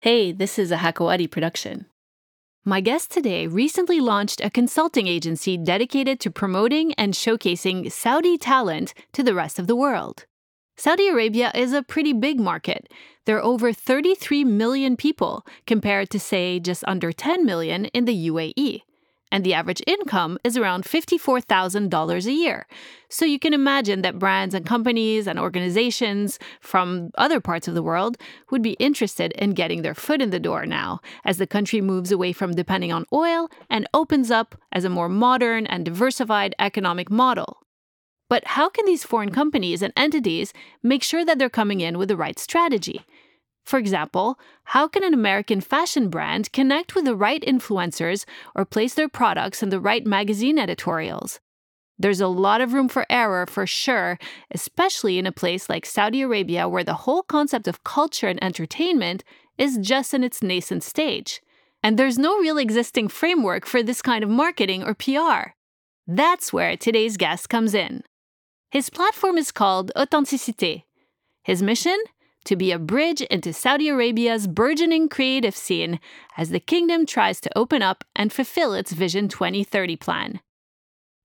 Hey, this is a Hakawati production. My guest today recently launched a consulting agency dedicated to promoting and showcasing Saudi talent to the rest of the world. Saudi Arabia is a pretty big market. There are over 33 million people compared to, say, just under 10 million in the UAE and the average income is around $54,000 a year. So you can imagine that brands and companies and organizations from other parts of the world would be interested in getting their foot in the door now as the country moves away from depending on oil and opens up as a more modern and diversified economic model. But how can these foreign companies and entities make sure that they're coming in with the right strategy? For example, how can an American fashion brand connect with the right influencers or place their products in the right magazine editorials? There's a lot of room for error for sure, especially in a place like Saudi Arabia where the whole concept of culture and entertainment is just in its nascent stage. And there's no real existing framework for this kind of marketing or PR. That's where today's guest comes in. His platform is called Authenticité. His mission? To be a bridge into Saudi Arabia's burgeoning creative scene as the kingdom tries to open up and fulfill its Vision 2030 plan.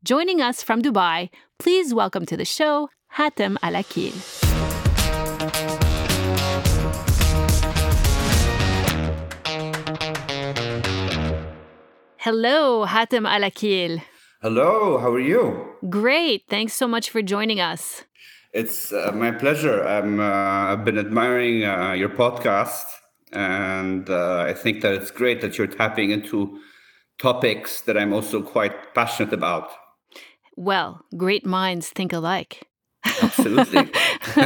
Joining us from Dubai, please welcome to the show Hatem Al Akil. Hello, Hatem Al Akil. Hello, how are you? Great. Thanks so much for joining us. It's uh, my pleasure. I'm, uh, I've been admiring uh, your podcast, and uh, I think that it's great that you're tapping into topics that I'm also quite passionate about. Well, great minds think alike. Absolutely.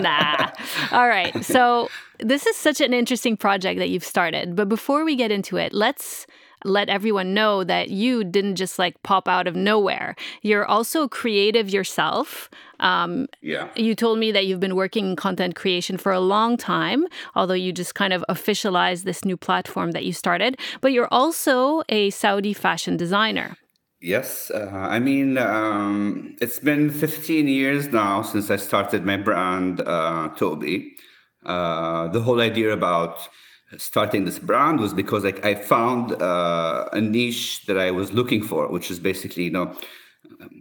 nah. All right. So, this is such an interesting project that you've started. But before we get into it, let's let everyone know that you didn't just like pop out of nowhere. You're also creative yourself. Um, yeah. You told me that you've been working in content creation for a long time, although you just kind of officialized this new platform that you started. But you're also a Saudi fashion designer. Yes, uh, I mean um, it's been 15 years now since I started my brand uh, Toby. Uh, the whole idea about starting this brand was because like I found uh, a niche that I was looking for, which is basically you know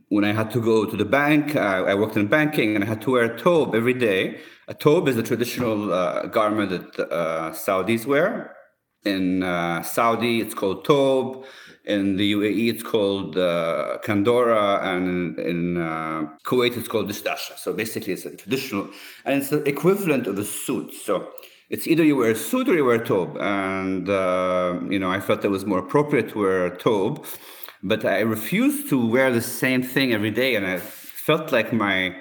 when I had to go to the bank, I, I worked in banking and I had to wear a tobe every day. A tobe is a traditional uh, garment that uh, Saudis wear. In uh, Saudi, it's called tobe. In the UAE, it's called uh, kandora, and in uh, Kuwait, it's called dishdasha. So basically, it's a traditional, and it's the equivalent of a suit. So it's either you wear a suit or you wear a tobe. And, uh, you know, I felt it was more appropriate to wear a tobe, but I refused to wear the same thing every day. And I felt like my,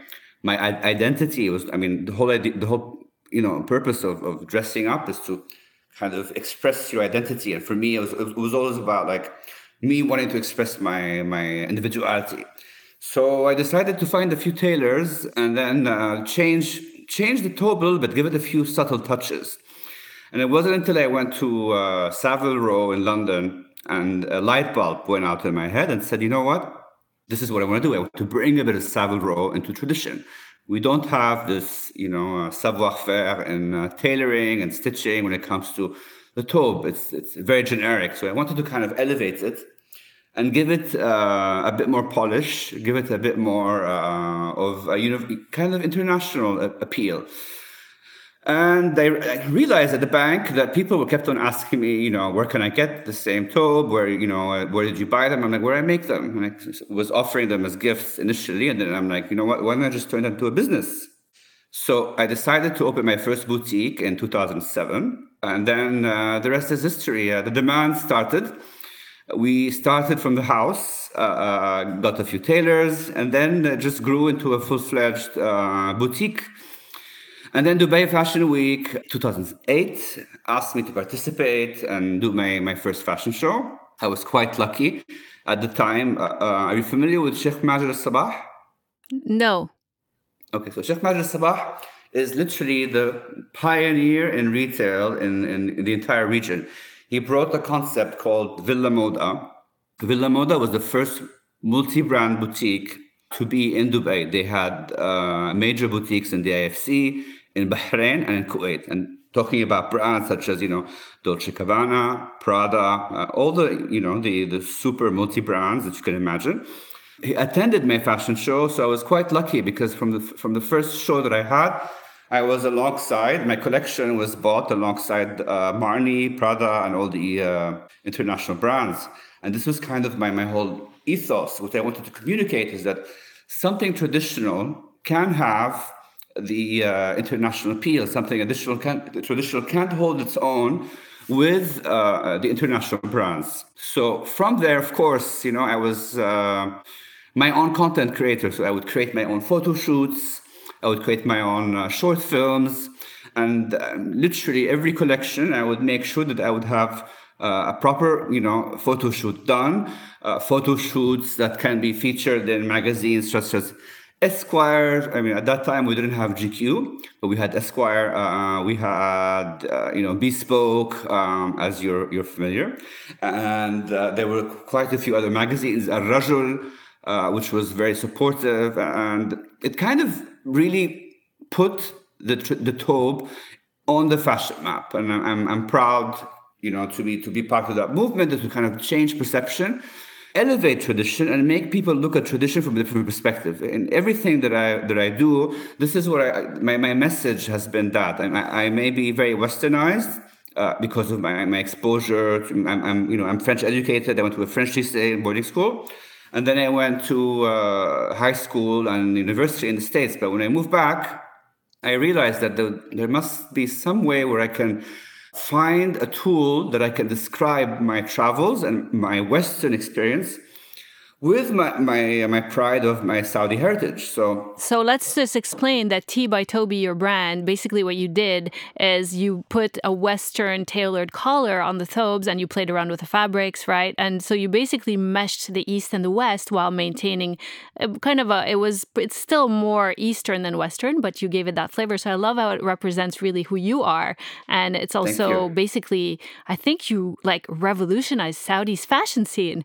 my identity was, I mean, the whole idea, the whole, you know, purpose of, of dressing up is to kind of express your identity. And for me, it was, it was always about like me wanting to express my, my individuality. So I decided to find a few tailors and then uh, change change the tobe a little bit, give it a few subtle touches. And it wasn't until I went to uh, Savile Row in London and a light bulb went out in my head and said, you know what? This is what I want to do. I want to bring a bit of Savile Row into tradition. We don't have this, you know, uh, savoir-faire and uh, tailoring and stitching when it comes to the tobe. It's, it's very generic. So I wanted to kind of elevate it and give it uh, a bit more polish, give it a bit more uh, of a kind of international appeal. And I, I, realized at the bank that people were kept on asking me, you know, where can I get the same tobe? Where, you know, uh, where did you buy them? I'm like, where I make them. And I was offering them as gifts initially. And then I'm like, you know what, why don't I just turn that into a business? So I decided to open my first boutique in 2007. And then uh, the rest is history. Uh, the demand started we started from the house, uh, uh, got a few tailors, and then just grew into a full fledged uh, boutique. And then Dubai Fashion Week 2008 asked me to participate and do my, my first fashion show. I was quite lucky at the time. Uh, uh, are you familiar with Sheikh Majid Al Sabah? No. Okay, so Sheikh Majid Al Sabah is literally the pioneer in retail in, in the entire region he brought a concept called Villa Moda. Villa Moda was the first multi-brand boutique to be in Dubai. They had uh, major boutiques in the IFC, in Bahrain, and in Kuwait. And talking about brands such as you know Dolce Gabbana, Prada, uh, all the you know the the super multi brands that you can imagine. He attended my fashion show, so I was quite lucky because from the from the first show that I had, I was alongside. My collection was bought alongside uh, Marni, Prada, and all the uh, international brands. And this was kind of my my whole ethos. What I wanted to communicate is that something traditional can have the uh, international appeal. Something additional can, traditional can't hold its own with uh, the international brands. So from there, of course, you know, I was uh, my own content creator. So I would create my own photo shoots. I would create my own uh, short films, and um, literally every collection, I would make sure that I would have. Uh, a proper, you know, photo shoot done, uh, photo shoots that can be featured in magazines such as Esquire. I mean, at that time we didn't have GQ, but we had Esquire. Uh, we had uh, you know Bespoke, um, as you're you're familiar, and uh, there were quite a few other magazines. Rajul, uh, which was very supportive, and it kind of really put the the tobe on the fashion map, and I'm I'm proud, you know, to be to be part of that movement to kind of change perception elevate tradition and make people look at tradition from a different perspective. In everything that I that I do, this is what I my, my message has been that I, I may be very westernized. Uh, because of my, my exposure, to, I'm, I'm, you know I'm French educated. I went to a French lycée boarding school, and then I went to uh, high school and university in the States. But when I moved back, I realized that there, there must be some way where I can find a tool that I can describe my travels and my Western experience with my, my my pride of my Saudi heritage. So So let's just explain that T by Toby, your brand, basically what you did is you put a Western tailored collar on the thobes and you played around with the fabrics, right? And so you basically meshed the East and the West while maintaining uh, kind of a it was it's still more Eastern than Western, but you gave it that flavor. So I love how it represents really who you are. And it's also basically I think you like revolutionized Saudi's fashion scene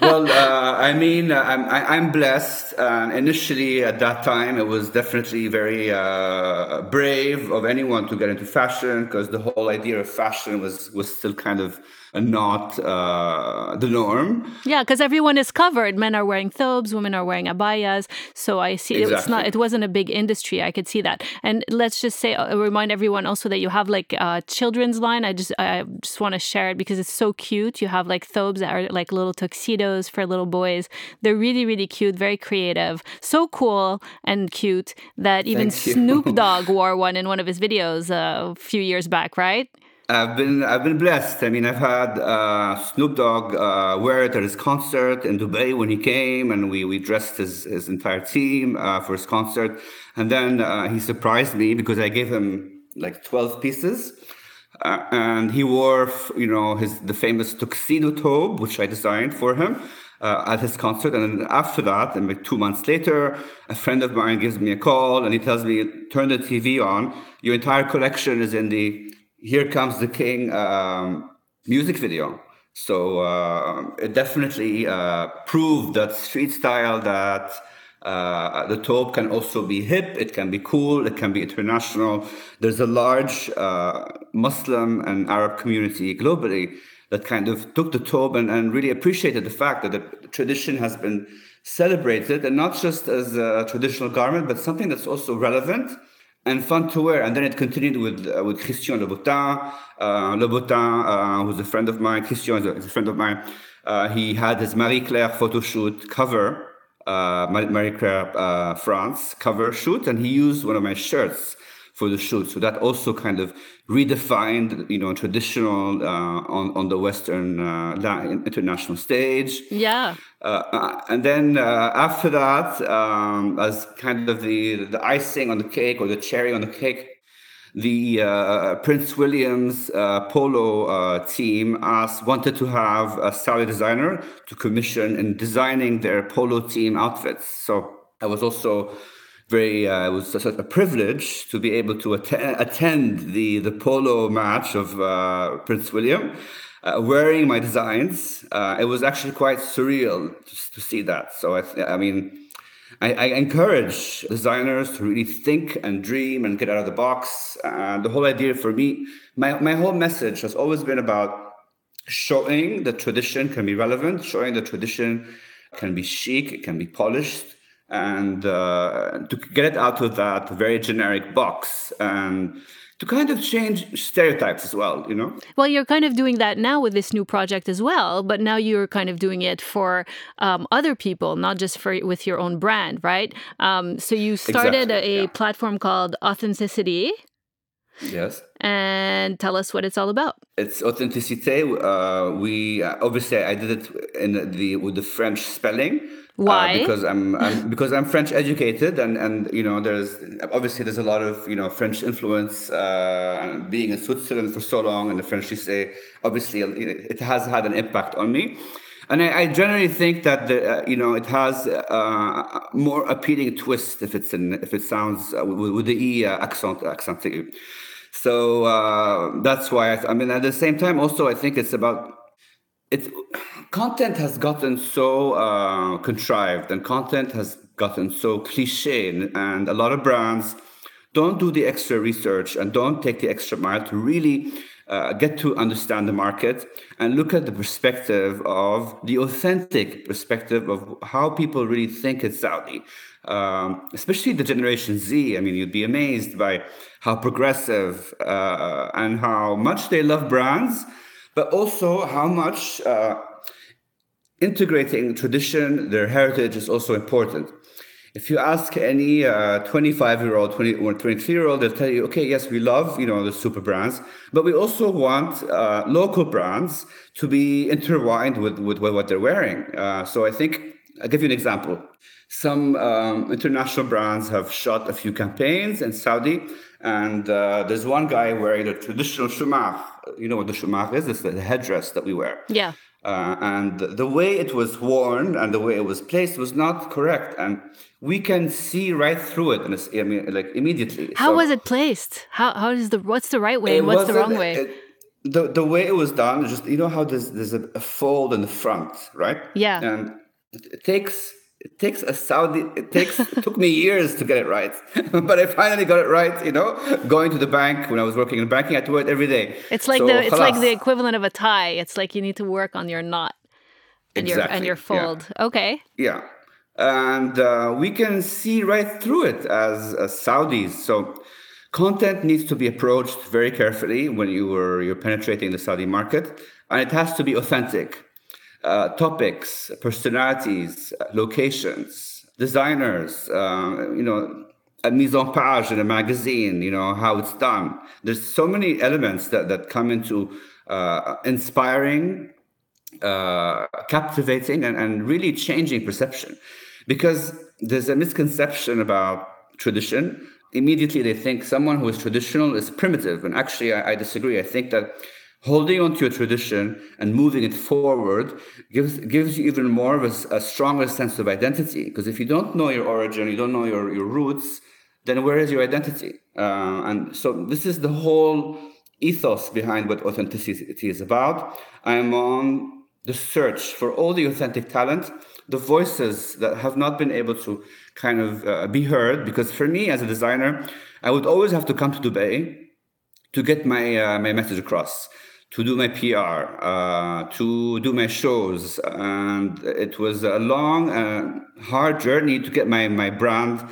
well, uh, I mean, uh, I'm, I, am blessed. Uh, initially, at that time, it was definitely very uh, brave of anyone to get into fashion because the whole idea of fashion was was still kind of not uh, the norm. Yeah, because everyone is covered. Men are wearing thobes, women are wearing abayas. So I see exactly. it's not. It wasn't a big industry. I could see that. And let's just say, uh, remind everyone also that you have like a children's line. I just I just want to share it because it's so cute. You have like thobes that are like little tuxedos for little boys. They're really really cute, very creative, so cool and cute that even Snoop Dogg wore one in one of his videos uh, a few years back, right? I've been I've been blessed. I mean, I've had uh, Snoop Dogg uh, wear it at his concert in Dubai when he came, and we we dressed his his entire team uh, for his concert. And then uh, he surprised me because I gave him like twelve pieces, uh, and he wore you know his the famous tuxedo tobe which I designed for him. Uh, at his concert. And after that, and like two months later, a friend of mine gives me a call and he tells me, turn the TV on. Your entire collection is in the here Comes the King um, music video. So uh, it definitely uh, proved that street style, that uh, the tobe can also be hip, it can be cool, it can be international. There's a large uh, Muslim and Arab community globally that kind of took the tobe and, and really appreciated the fact that the tradition has been celebrated and not just as a traditional garment, but something that's also relevant and fun to wear. And then it continued with uh, with Christian Louboutin. Uh, uh, who's a friend of mine, Christian is a, is a friend of mine. Uh, he had his Marie Claire photo shoot cover, uh, Marie Claire uh, France cover shoot, and he used one of my shirts for the shoot. So that also kind of redefined, you know, traditional uh, on on the Western uh, international stage. Yeah. Uh, uh and then uh, after that, um, as kind of the the icing on the cake or the cherry on the cake, the uh, Prince William's polo team asked wanted to have a Saudi designer to commission in designing their polo team outfits. So I was also very uh, it was such a privilege to be able to att- attend the the polo match of uh, Prince William. Uh, wearing my designs, uh, it was actually quite surreal to, to see that. So I, th- I mean, I, I, encourage designers to really think and dream and get out of the box. The whole idea for me, my, my whole message has always been about showing the tradition can be relevant, showing the tradition can be chic, it can be polished, and uh, to get it out of that very generic box and to kind of change stereotypes as well, you know? Well, you're kind of doing that now with this new project as well, but now you're kind of doing it for um, other people, not just for with your own brand, right? Um, so you started exactly, a, yeah. platform called Authenticity. Yes. And tell us what it's all about. It's authenticité. Uh, we uh, obviously I did it in the with the French spelling. Uh, Why? Uh, because I'm, I'm, because I'm French educated, and and you know there's obviously there's a lot of you know French influence. Uh, being in Switzerland for so long, and the French say obviously it has had an impact on me. And I, I generally think that the, uh, you know it has uh, more appealing twist if it's in if it sounds uh, with, with, the e accent accent. So uh, that's why I, I mean at the same time also I think it's about it's content has gotten so uh, contrived and content has gotten so cliche and a lot of brands don't do the extra research and don't take the extra mile to really uh, get to understand the market and look at the perspective of the authentic perspective of how people really think it's Saudi. Um, especially the Generation Z. I mean, you'd be amazed by how progressive uh, and how much they love brands but also how much uh, integrating tradition, their heritage is also important. If you ask any 25 uh, year old 20 or 23 year old, they'll tell you, okay, yes, we love you know the super brands, but we also want uh, local brands to be intertwined with, with, with what they're wearing. Uh, so I think I'll give you an example. Some um, international brands have shot a few campaigns in Saudi, and uh, there's one guy wearing the traditional shemagh. You know what the shemagh is? It's the headdress that we wear. Yeah. Uh, and the way it was worn and the way it was placed was not correct. And we can see right through it, and I mean, like immediately. How so, was it placed? How how is the what's the right way and what's the wrong way? It, the the way it was done, just you know how there's there's a, a fold in the front, right? Yeah. And it takes it takes a Saudi. It takes it took me years to get it right, but I finally got it right. You know, going to the bank when I was working in banking, I had to wear it every day. It's like so, the it's like the equivalent of a tie. It's like you need to work on your knot and exactly. your and your fold. Yeah. Okay. Yeah, and uh, we can see right through it as, as Saudis. So content needs to be approached very carefully when you are you're penetrating the Saudi market, and it has to be authentic uh, topics, personalities, locations, designers, uh, you know, a mise en page in a magazine, you know, how it's done. There's so many elements that, that come into uh, inspiring, uh, captivating, and, and really changing perception. Because there's a misconception about tradition. Immediately they think someone who is traditional is primitive. And actually, I, I disagree. I think that holding on to your tradition and moving it forward gives gives you even more of a, a stronger sense of identity. Because if you don't know your origin you don't know your, your roots then where is your identity? Uh, and so this is the whole ethos behind what authenticity is about. I'm on the search for all the authentic talent the voices that have not been able to kind of uh, be heard. Because for me as a designer i would always have to come to dubai to get my uh, my message across to do my PR, uh, to do my shows. And it was a long, uh, hard journey to get my, my brand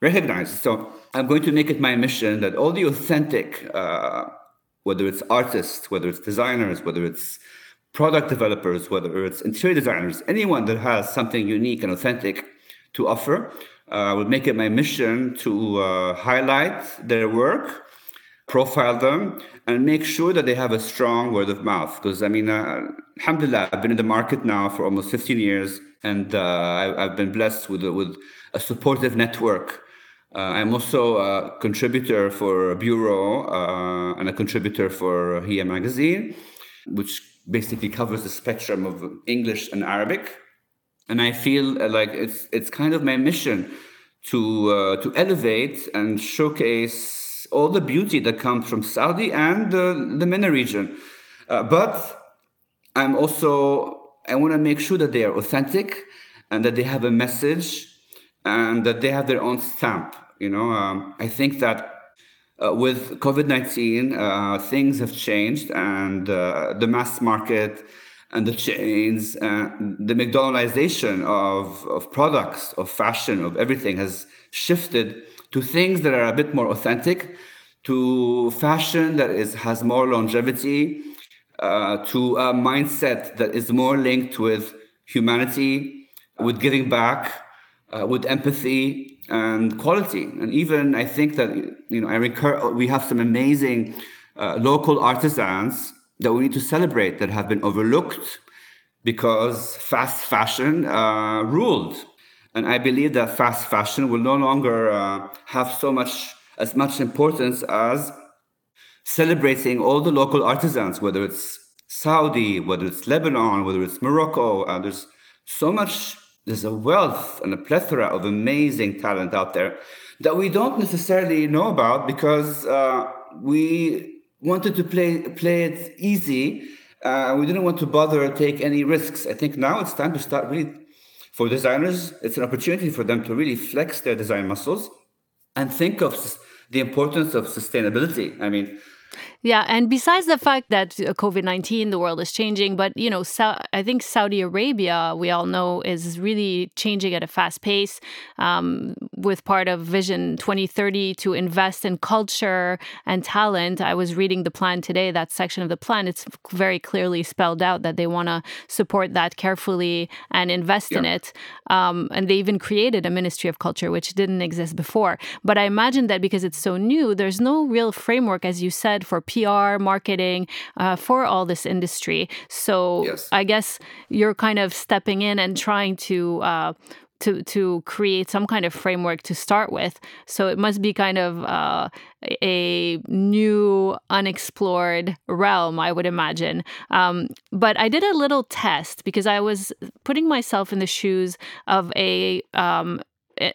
recognized. So I'm going to make it my mission that all the authentic, uh, whether it's artists, whether it's designers, whether it's product developers, whether it's interior designers, anyone that has something unique and authentic to offer, uh, will make it my mission to uh, highlight their work profile them and make sure that they have a strong word of mouth. Because I mean, uh, alhamdulillah, I've been in the market now for almost 15 years, and uh, I, have been blessed with with a supportive network. Uh, I'm also a contributor for Bureau uh, and a contributor for Hia magazine, which basically covers the spectrum of English and Arabic. And I feel uh, like it's it's kind of my mission to uh, to elevate and showcase all the beauty that comes from Saudi and the, the MENA region. Uh, but I'm also, I want to make sure that they are authentic and that they have a message and that they have their own stamp. You know, um, I think that uh, with COVID 19, uh, things have changed, and uh, the mass market and the chains, uh, the McDonaldization of, of products, of fashion, of everything has shifted to things that are a bit more authentic, to fashion that is has more longevity, uh, to a mindset that is more linked with humanity, with giving back, uh, with empathy and quality. And even I think that you know I recur, we have some amazing uh, local artisans that we need to celebrate that have been overlooked because fast fashion uh, ruled. And I believe that fast fashion will no longer uh, have so much as much importance as celebrating all the local artisans, whether it's Saudi, whether it's Lebanon, whether it's Morocco. Uh, there's so much, there's a wealth and a plethora of amazing talent out there that we don't necessarily know about because uh, we wanted to play play it easy. Uh, we didn't want to bother or take any risks. I think now it's time to start really for designers. It's an opportunity for them to really flex their design muscles and think of the importance of sustainability. I mean, yeah, and besides the fact that uh, COVID nineteen, the world is changing, but you know, I think Saudi Arabia, we all know, is really changing at a fast pace. Um, with part of Vision twenty thirty to invest in culture and talent. I was reading the plan today. That section of the plan, it's very clearly spelled out that they want to support that carefully and invest yeah. in it. Um, and they even created a Ministry of Culture, which didn't exist before. But I imagine that because it's so new, there's no real framework, as you said, for PR, marketing uh, for all this industry. So yes. I guess you're kind of stepping in and trying to. Uh, to, to create some kind of framework to start with. So it must be kind of uh, a new, unexplored realm, I would imagine. Um, but I did a little test because I was putting myself in the shoes of a um,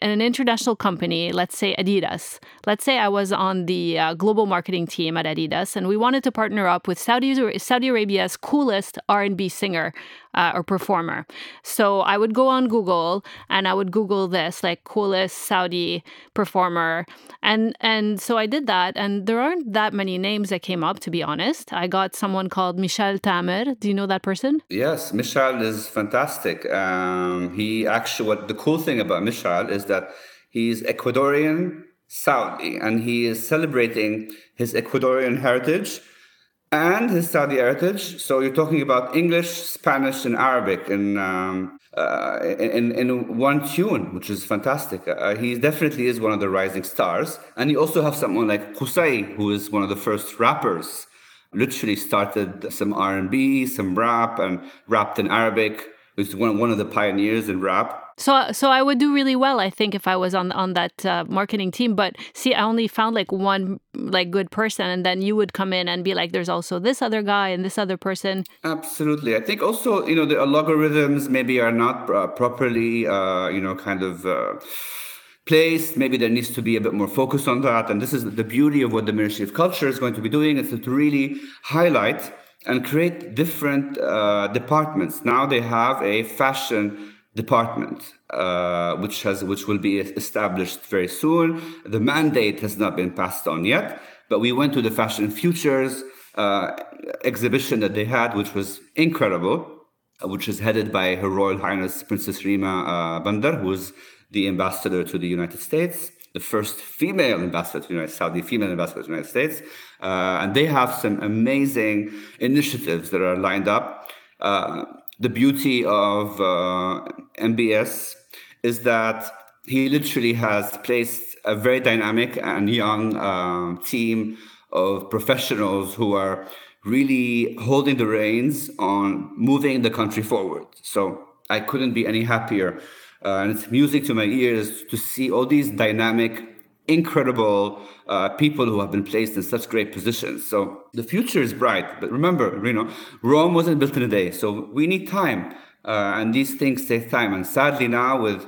an international company, let's say Adidas, let's say I was on the uh, global marketing team at Adidas, and we wanted to partner up with Saudi Saudi Arabia's coolest R&B singer uh, or performer. So I would go on Google and I would Google this like coolest Saudi performer, and and so I did that, and there aren't that many names that came up to be honest. I got someone called Michel Tamer. Do you know that person? Yes, Michel is fantastic. Um, he actually, what the cool thing about Michel is that he's Ecuadorian Saudi, and he is celebrating his Ecuadorian heritage and his Saudi heritage. So you're talking about English, Spanish, and Arabic in um, uh, in, in one tune, which is fantastic. Uh, he definitely is one of the rising stars. And you also have someone like Qusay, who is one of the first rappers. Literally started some R&B, some rap, and rapped in Arabic. He's one, one of the pioneers in rap. So, so I would do really well, I think, if I was on on that uh, marketing team. But see, I only found like one like good person, and then you would come in and be like, "There's also this other guy and this other person." Absolutely, I think also you know the algorithms maybe are not uh, properly uh, you know kind of uh, placed. Maybe there needs to be a bit more focus on that. And this is the beauty of what the Ministry of Culture is going to be doing is to really highlight and create different uh, departments. Now they have a fashion department, uh, which has which will be established very soon. The mandate has not been passed on yet, but we went to the Fashion Futures uh, exhibition that they had, which was incredible, uh, which is headed by Her Royal Highness Princess Rima uh, Bandar, who is the ambassador to the United States. The first female ambassador to the United Saudi female ambassador to the United States, uh, and they have some amazing initiatives that are lined up. The beauty of uh, MBS is that he literally has placed a very dynamic and young uh, team of professionals who are really holding the reins on moving the country forward. So I couldn't be any happier. Uh, and it's music to my ears to see all these dynamic incredible uh, people who have been placed in such great positions. So the future is bright. But remember, you know, Rome wasn't built in a day. So we need time, uh, and these things take time. And sadly, now with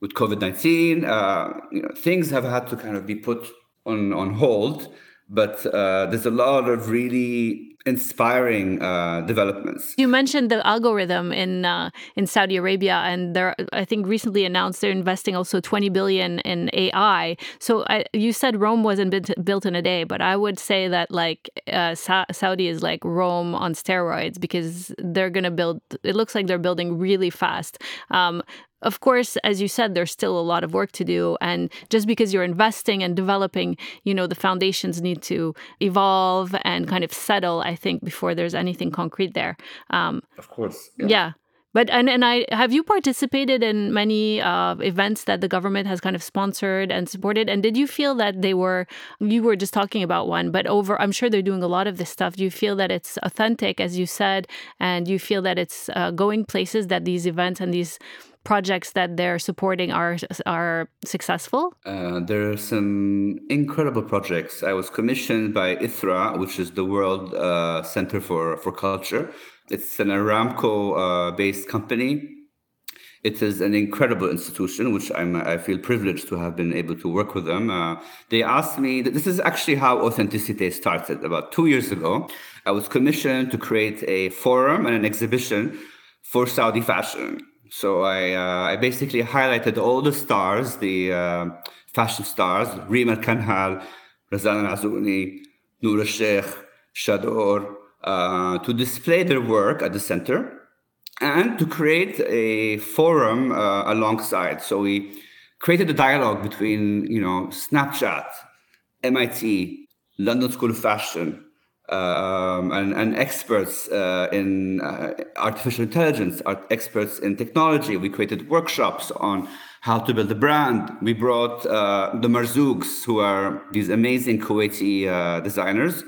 with COVID nineteen, uh, you know, things have had to kind of be put on on hold. But uh, there's a lot of really inspiring uh, developments. You mentioned the algorithm in uh, in Saudi Arabia, and they're I think recently announced they're investing also 20 billion in AI. So I, you said Rome wasn't built in a day, but I would say that like uh, Sa- Saudi is like Rome on steroids because they're to build. It looks like they're building really fast. Um, of course, as you said, there's still a lot of work to do. And just because you're investing and developing, you know, the foundations need to evolve and kind of settle, I think, before there's anything concrete there. Um, of course. Yeah. yeah. But and, and I have you participated in many uh, events that the government has kind of sponsored and supported? And did you feel that they were you were just talking about one, but over I'm sure they're doing a lot of this stuff. Do you feel that it's authentic, as you said, and you feel that it's uh, going places that these events and these projects that they're supporting are are successful? Uh, there are some incredible projects. I was commissioned by ITHRA, which is the World uh, Center for for Culture. It's an Aramco-based uh, company. It is an incredible institution, which I'm, I feel privileged to have been able to work with them. Uh, they asked me, this is actually how Authenticity started. About two years ago, I was commissioned to create a forum and an exhibition for Saudi fashion. So I uh, I basically highlighted all the stars, the uh, fashion stars, Reem Al-Kanhal, Razan Al-Azouni, Noor al-Sheikh, Shador, uh, to display their work at the center and to create a forum uh, alongside. So we created a dialogue between, you know, Snapchat, MIT, London School of Fashion, um, and, and, experts uh, in uh, artificial intelligence, experts in technology. We created workshops on how to build a brand. We brought uh, the Marzouks, who are these amazing Kuwaiti uh, designers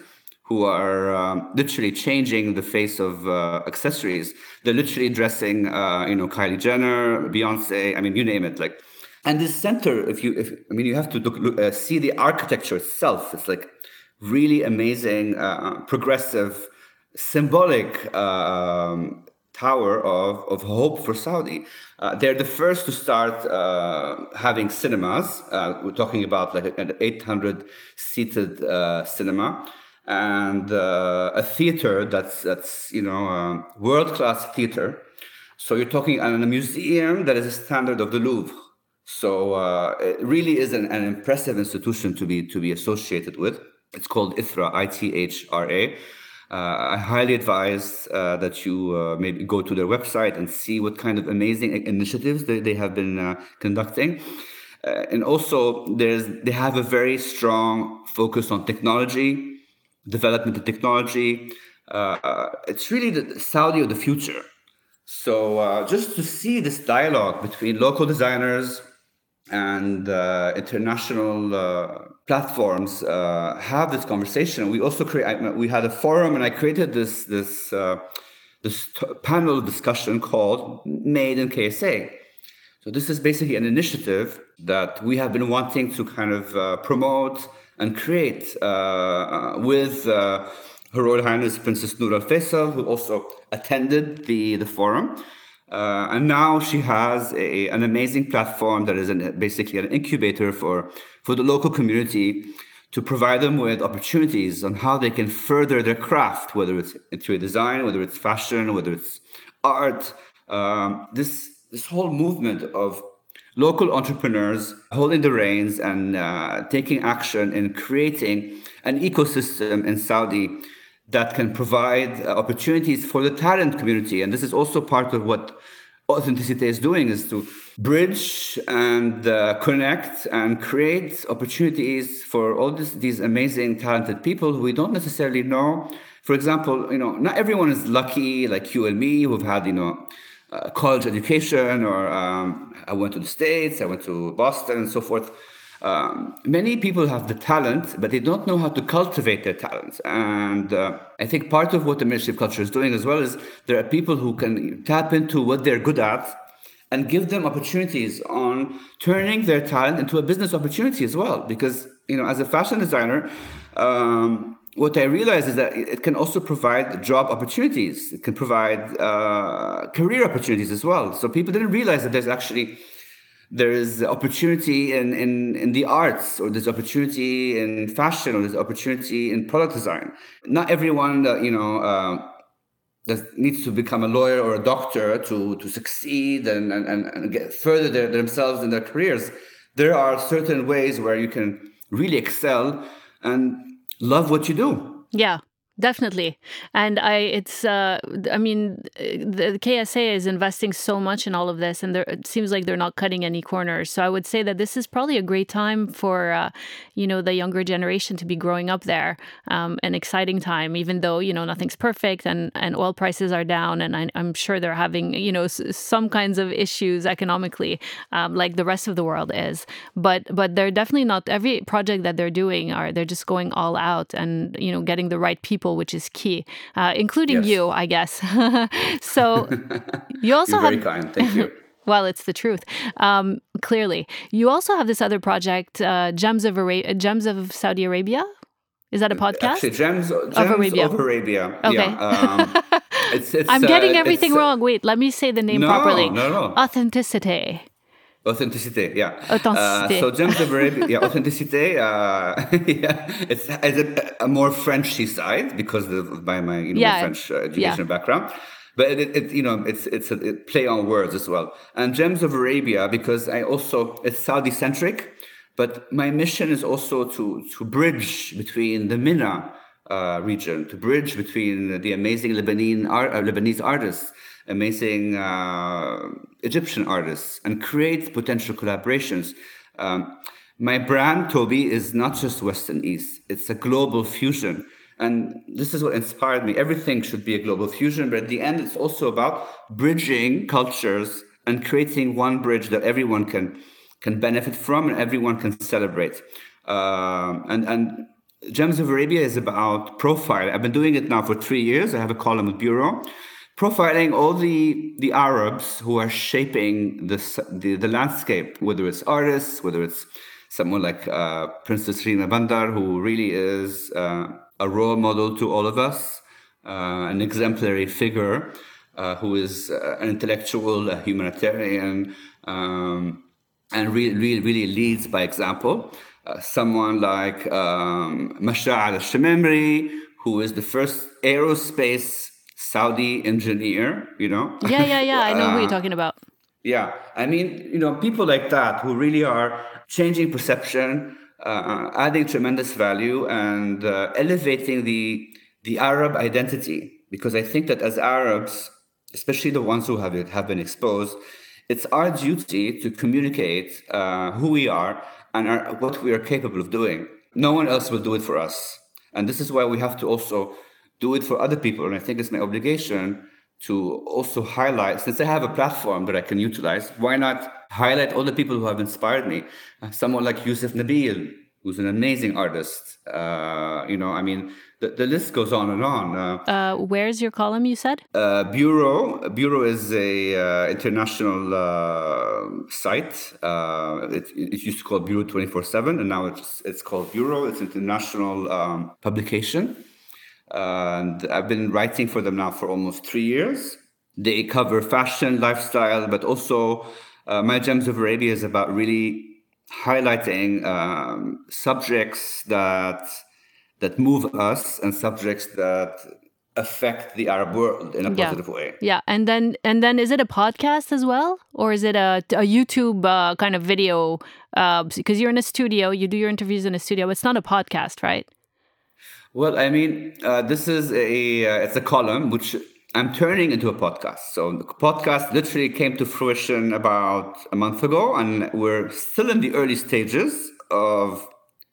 who are um, literally changing the face of uh, accessories. They're literally dressing, uh, you know, Kylie Jenner, Beyonce. I mean, you name it. Like, and this center, if you, if I mean, you have to look, look see the architecture itself. It's like really amazing, uh, progressive, symbolic um, tower of, of hope for Saudi. Uh, they're the first to start uh, having cinemas. Uh, we're talking about like an 800 seated uh, cinema and uh, a theater that's that's you know world class theater. So you're talking on a museum that is a standard of the Louvre. So it really is an, an impressive institution to be to be associated with. It's called ITHRA, I T H R A. Uh, I highly advise uh, that you uh, maybe go to their website and see what kind of amazing initiatives they, they have been uh, conducting. Uh, and also, there's they have a very strong focus on technology, development of technology. Uh, it's really the Saudi of the future. So just to see this dialogue between local designers and international platforms uh, have this conversation. We also create. We had a forum, and I created this this uh, this t- panel discussion called "Made in KSA." So this is basically an initiative that we have been wanting to kind of uh, promote and create uh, uh, with uh, Her Royal Highness Princess Noor Al Faisal, who also attended the the forum. Uh, and now she has a, an amazing platform that is an, basically an incubator for, for the local community to provide them with opportunities on how they can further their craft, whether it's interior design, whether it's fashion, whether it's art. Um, this, this whole movement of local entrepreneurs holding the reins and uh, taking action in creating an ecosystem in Saudi that can provide uh, opportunities for the talent community. And this is also part of what authenticity is doing is to bridge and uh, connect and create opportunities for all this, these amazing talented people who we don't necessarily know. For example, you know, not everyone is lucky like you and me who've had, you know, uh, college education or um, I went to the States, I went to Boston and so forth. Um, many people have the talent, but they don't know how to cultivate their talent. And uh, I think part of what the Ministry of Culture is doing as well is there are people who can tap into what they're good at and give them opportunities on turning their talent into a business opportunity as well. Because, you know, as a fashion designer, um, what I realized is that it can also provide job opportunities. It can provide uh, career opportunities as well. So people didn't realize that there's actually there is opportunity in, in, in the arts, or there's opportunity in fashion, or there's opportunity in product design. Not everyone, that, you know, uh, that needs to become a lawyer or a doctor to to succeed and and, and get further their, themselves in their careers. There are certain ways where you can really excel and love what you do. Yeah. Definitely. And I, it's, uh, I mean, the KSA is investing so much in all of this, and it seems like they're not cutting any corners. So I would say that this is probably a great time for, uh, you know, the younger generation to be growing up there. Um, an exciting time, even though, you know, nothing's perfect and, and oil prices are down. And I, am sure they're having, you know, some kinds of issues economically, um, like the rest of the world is. But, but they're definitely not, every project that they're doing are, they're just going all out and, you know, getting the right people people, which is key, uh, including yes. you, I guess. so you also You're have. very kind. Thank you. well, it's the truth. Um, clearly, you also have this other project, uh, Gems of Ara- Gems of Saudi Arabia. Is that a podcast? Actually, Gems, Gems of Arabia. Of Arabia. Okay. Yeah, um, it's, it's, I'm getting uh, everything wrong. Wait, let me say the name no, properly. No, no. Authenticity. Authenticity, yeah. Authenticity. Uh, so Gems of Arabia, yeah, authenticity. Uh, yeah, it's, a, a, more Frenchy side because of by my you know yeah. French uh, education yeah. background. But it, it, you know, it's it's a it play on words as well. And Gems of Arabia because I also it's Saudi centric, but my mission is also to to bridge between the MENA uh, region, to bridge between the amazing Lebanese art, uh, Lebanese artists amazing uh, Egyptian artists and create potential collaborations. Um, my brand, Toby, is not just West and East, it's a global fusion. And this is what inspired me. Everything should be a global fusion, but at the end, it's also about bridging cultures and creating one bridge that everyone can can benefit from and everyone can celebrate. Uh, and and Gems of Arabia is about profile. I've been doing it now for three years. I have a column with Bureau, profiling all the the Arabs who are shaping the the landscape, whether it's artists, whether it's someone like uh, Princess Rima Bandar, who really is uh, a role model to all of us, uh, an exemplary figure, uh, who is uh, an intellectual, a humanitarian, um, and really, really, really leads by example. Uh, someone like um, Mashal al-Shamimri, who is the first aerospace Saudi engineer, you know? Yeah, yeah, yeah. I know uh, who you're uh, talking about. Yeah. I mean, you know, people like that who really are changing perception, uh, adding tremendous value, and uh, elevating the, the Arab identity. Because I think that as Arabs, especially the ones who have, it, have been exposed, it's our duty to communicate uh, who we are and our, what we are capable of doing. No one else will do it for us. And this is why we have to also do it for other people. And I think it's my obligation to also highlight, since I have a platform that I can utilize, why not highlight all the people who have inspired me? Uh, someone like Yusuf Nabil, who's an amazing artist. Uh, you know, I mean, the, the list goes on and on. Uh, uh where's your column? You said uh, Bureau. Bureau is a uh, international uh, site. It, it, used to call Bureau twenty four seven, and now it's it's called Bureau. It's an international um, publication and I've been writing for them now for almost three years. They cover fashion, lifestyle, but also uh, My Gems of Arabia is about really highlighting um, subjects that that move us and subjects that affect the Arab world in a positive yeah. way. Yeah, and then and then is it a podcast as well, or is it a, a YouTube uh, kind of video? Because uh, you're in a studio, you do your interviews in a studio. It's not a podcast, right? Well, I mean, uh, this is a uh, it's a column which I'm turning into a podcast. So the podcast literally came to fruition about a month ago, and we're still in the early stages of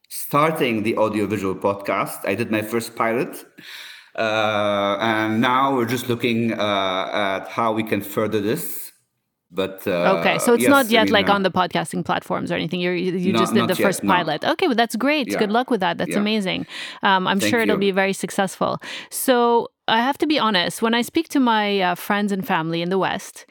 starting the audiovisual podcast. I did my first pilot. Uh, and now we're just looking uh, at how we can further this but uh, okay so it's yes, not yet like uh, on the podcasting platforms or anything You're, you you just did the first yet, pilot no. okay well that's great yeah. good luck with that that's yeah. amazing um, i'm Thank sure it'll you. be very successful so i have to be honest when i speak to my uh, friends and family in the west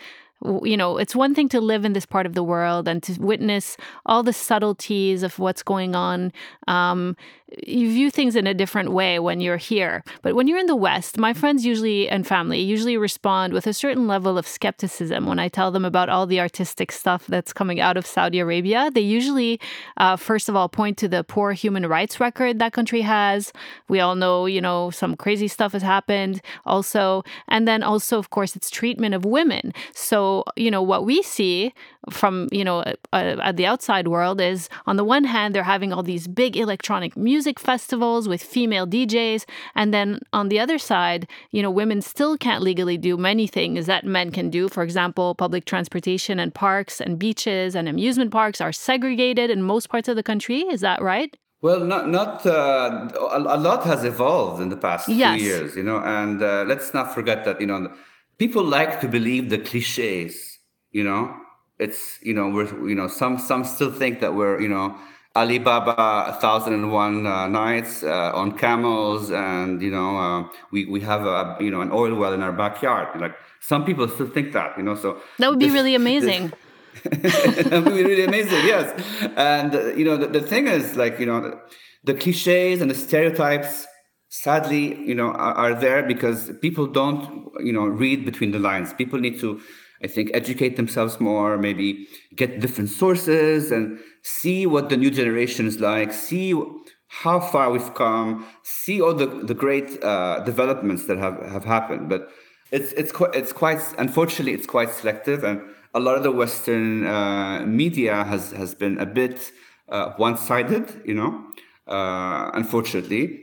you know, it's one thing to live in this part of the world and to witness all the subtleties of what's going on. Um, you view things in a different way when you're here. But when you're in the West, my friends usually and family usually respond with a certain level of skepticism when I tell them about all the artistic stuff that's coming out of Saudi Arabia. They usually, uh, first of all, point to the poor human rights record that country has. We all know, you know, some crazy stuff has happened also. And then also, of course, its treatment of women. So, you know, what we see from, you know, uh, at the outside world is on the one hand, they're having all these big electronic music festivals with female DJs. And then on the other side, you know, women still can't legally do many things that men can do. For example, public transportation and parks and beaches and amusement parks are segregated in most parts of the country. Is that right? Well, not not uh, a, lot has evolved in the past yes. few years, you know, and uh, let's not forget that you know people like to believe the cliches, you know. It's you know we're you know some some still think that we're you know Ali Baba, a thousand and one uh, nights uh, on camels, and you know uh, we we have a you know an oil well in our backyard. Like some people still think that, you know. So that would be this, really amazing. That would be really amazing, yes. And uh, you know, the, the thing is, like you know, the, the cliches and the stereotypes, sadly, you know, are, are, there because people don't, you know, read between the lines. People need to, I think, educate themselves more, maybe get different sources and see what the new generation is like, see how far we've come, see all the the great uh, developments that have have happened, but. It's it's quite it's quite unfortunately it's quite selective and a lot of the Western uh, media has has been a bit uh, one-sided, you know, uh, unfortunately.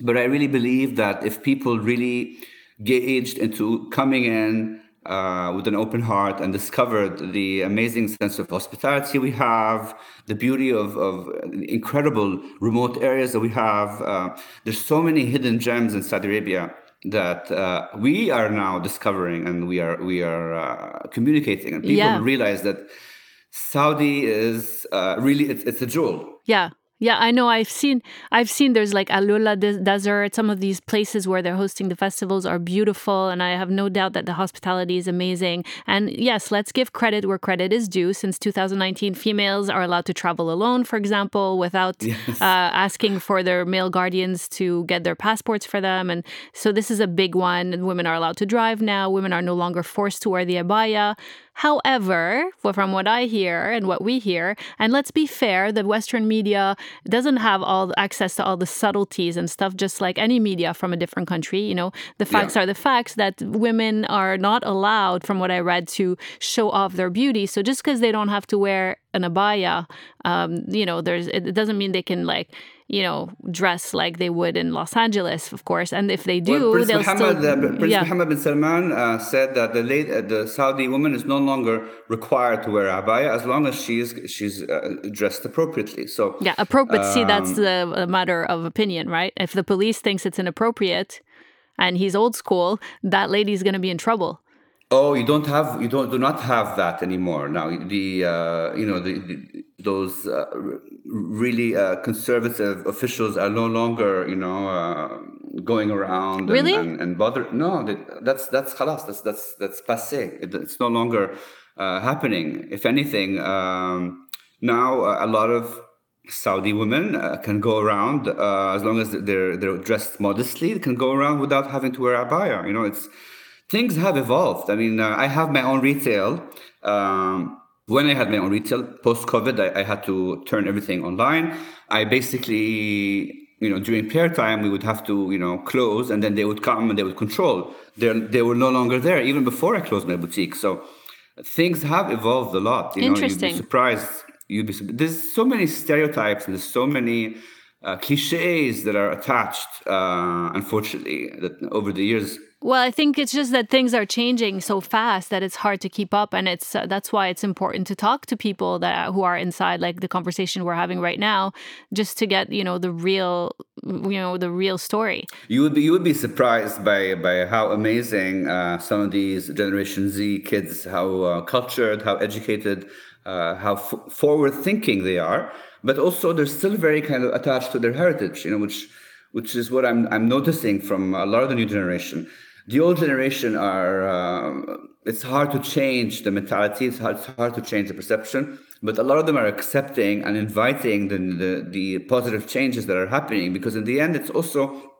But I really believe that if people really gauged into coming in uh, with an open heart and discovered the amazing sense of hospitality we have, the beauty of, of incredible remote areas that we have. Uh, there's so many hidden gems in Saudi Arabia that uh, we are now discovering and we are we are uh, communicating and people yeah. realize that Saudi is uh, really it's, it's a jewel. Yeah, yeah, I know. I've seen. I've seen. There's like Alula Desert. Some of these places where they're hosting the festivals are beautiful, and I have no doubt that the hospitality is amazing. And yes, let's give credit where credit is due. Since 2019, females are allowed to travel alone, for example, without yes. uh, asking for their male guardians to get their passports for them. And so this is a big one. Women are allowed to drive now. Women are no longer forced to wear the abaya. However, from what I hear and what we hear, and let's be fair, the Western media doesn't have all the access to all the subtleties and stuff, just like any media from a different country. You know, the facts yeah. are the facts that women are not allowed, from what I read, to show off their beauty. So just because they don't have to wear an abaya, um, you know, there's it doesn't mean they can like you know, dress like they would in Los Angeles, of course. And if they do, well, Prince they'll Muhammad, still. Uh, Prince yeah. Mohammed bin Salman uh, said that the late, uh, the Saudi woman is no longer required to wear abaya as long as she's she's uh, dressed appropriately. So yeah, appropriate. Um, see, that's the matter of opinion, right? If the police thinks it's inappropriate, and he's old school, that lady's going to be in trouble. Oh, you don't have you don't do not have that anymore now. The uh, you know the, the those uh, really uh, conservative officials are no longer you know uh, going around and, really? and, and bother. No, that's that's khalas. That's that's that's passé. It, it's no longer uh, happening. If anything, um, now a lot of Saudi women uh, can go around as long as they're they're dressed modestly. They can go around without having to wear a abaya. You know, it's things have evolved. I mean, uh, I have my own retail. Um, when I had my own retail post COVID, I, I, had to turn everything online. I basically, you know, during prayer time, we would have to, you know, close, and then they would come and they would control. They they were no longer there even before I closed my boutique. So things have evolved a lot. You Interesting. Know, you'd be surprised. You'd be. There's so many stereotypes and there's so many. Uh, cliches that are attached, uh, unfortunately, that over the years well, I think it's just that things are changing so fast that it's hard to keep up, and it's uh, that's why it's important to talk to people that who are inside, like the conversation we're having right now, just to get you know the real, you know, the real story. You would be you would be surprised by by how amazing uh, some of these Generation Z kids, how uh, cultured, how educated, uh, how f- forward thinking they are, but also they're still very kind of attached to their heritage, you know, which which is what I'm I'm noticing from a lot of the new generation the old generation are uh, it's hard to change the mentality it's hard, it's hard to change the perception but a lot of them are accepting and inviting the, the, the positive changes that are happening because in the end it's also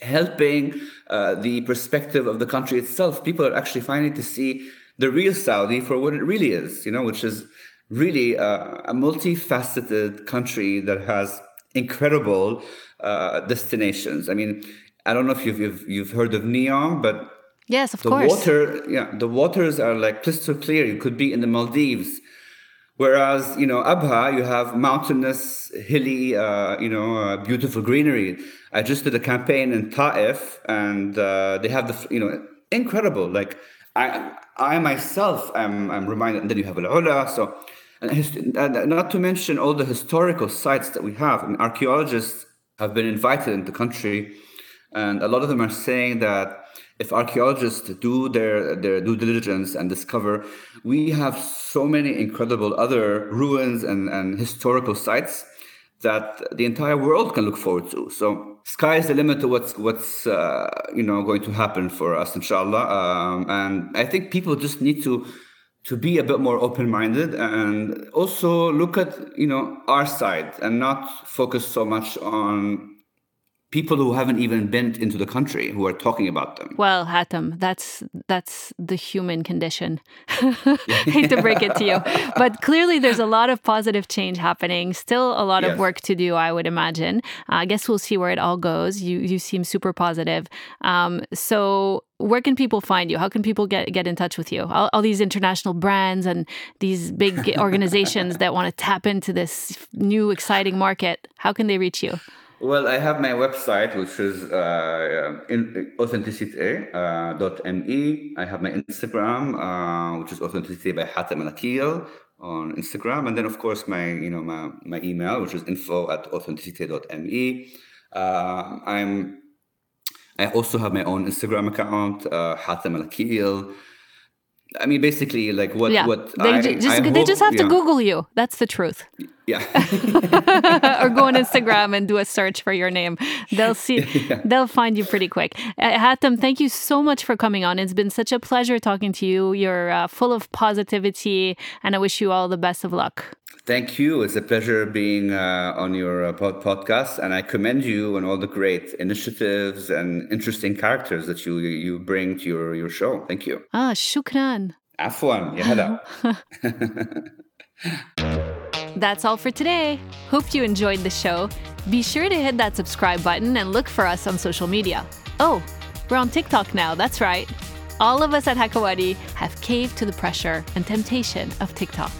helping uh, the perspective of the country itself. People are actually finding to see the real saudi for what it really is you know which is really uh, a multifaceted country that has incredible uh, destinations. I mean i don't know if you've, you've, you've heard of neom but yes of the course water yeah the waters are like crystal clear you could be in the maldives Whereas, you know, Abha, you have mountainous, hilly, uh, you know, uh, beautiful greenery. I just did a campaign in Taif, and uh, they have the, you know, incredible. Like I, I myself am, I'm reminded. And then you have Al Ula. So, and not to mention all the historical sites that we have. And archaeologists have been invited into the country, and a lot of them are saying that if archaeologists do their, their due diligence and discover, we have so many incredible other ruins and, and historical sites that the entire world can look forward to. So sky is the limit to what's what's uh, you know going to happen for us, inshallah. Um, and I think people just need to to be a bit more open-minded and also look at you know our side and not focus so much on people who haven't even been into the country who are talking about them. Well, Hatem, that's that's the human condition. Hate to break it to you, but clearly there's a lot of positive change happening. Still a lot yes. of work to do, I would imagine. Uh, I guess we'll see where it all goes. You you seem super positive. Um, so where can people find you? How can people get get in touch with you? All, all these international brands and these big organizations that want to tap into this new exciting market. How can they reach you? Well, I have my website, which is uh, in, authenticity.me. Uh, I have my Instagram, uh, which is authenticity by Hatem Al on Instagram. And then, of course, my you know my, my email, which is info at authenticity.me. Uh, I'm I also have my own Instagram account, uh, Hatem Al I mean, basically, like what yeah. what they I, just I they hope, just have yeah. to Google you. That's the truth. Yeah. or go on Instagram and do a search for your name. They'll see. Yeah. They'll find you pretty quick. Uh, Hatem, thank you so much for coming on. It's been such a pleasure talking to you. You're uh, full of positivity, and I wish you all the best of luck. Thank you. It's a pleasure being uh, on your uh, podcast, and I commend you on all the great initiatives and interesting characters that you you bring to your, your show. Thank you. Ah, shukran. Afwan, ya That's all for today. Hope you enjoyed the show. Be sure to hit that subscribe button and look for us on social media. Oh, we're on TikTok now, that's right. All of us at Hakawati have caved to the pressure and temptation of TikTok.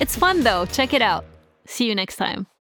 It's fun though, check it out. See you next time.